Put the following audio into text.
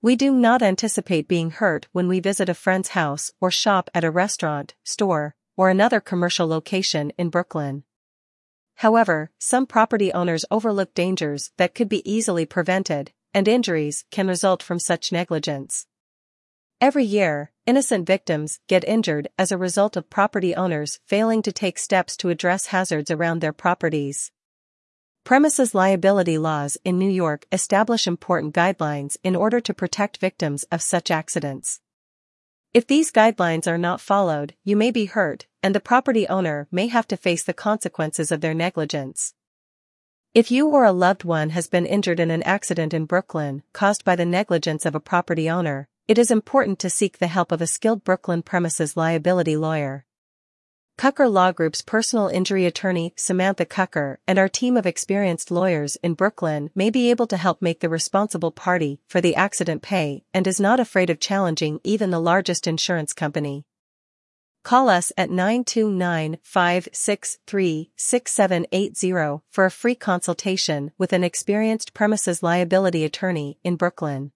We do not anticipate being hurt when we visit a friend's house or shop at a restaurant, store, or another commercial location in Brooklyn. However, some property owners overlook dangers that could be easily prevented, and injuries can result from such negligence. Every year, innocent victims get injured as a result of property owners failing to take steps to address hazards around their properties. Premises liability laws in New York establish important guidelines in order to protect victims of such accidents. If these guidelines are not followed, you may be hurt, and the property owner may have to face the consequences of their negligence. If you or a loved one has been injured in an accident in Brooklyn caused by the negligence of a property owner, it is important to seek the help of a skilled Brooklyn premises liability lawyer. Kucher Law Group's personal injury attorney, Samantha Kucher, and our team of experienced lawyers in Brooklyn may be able to help make the responsible party for the accident pay and is not afraid of challenging even the largest insurance company. Call us at 929-563-6780 for a free consultation with an experienced premises liability attorney in Brooklyn.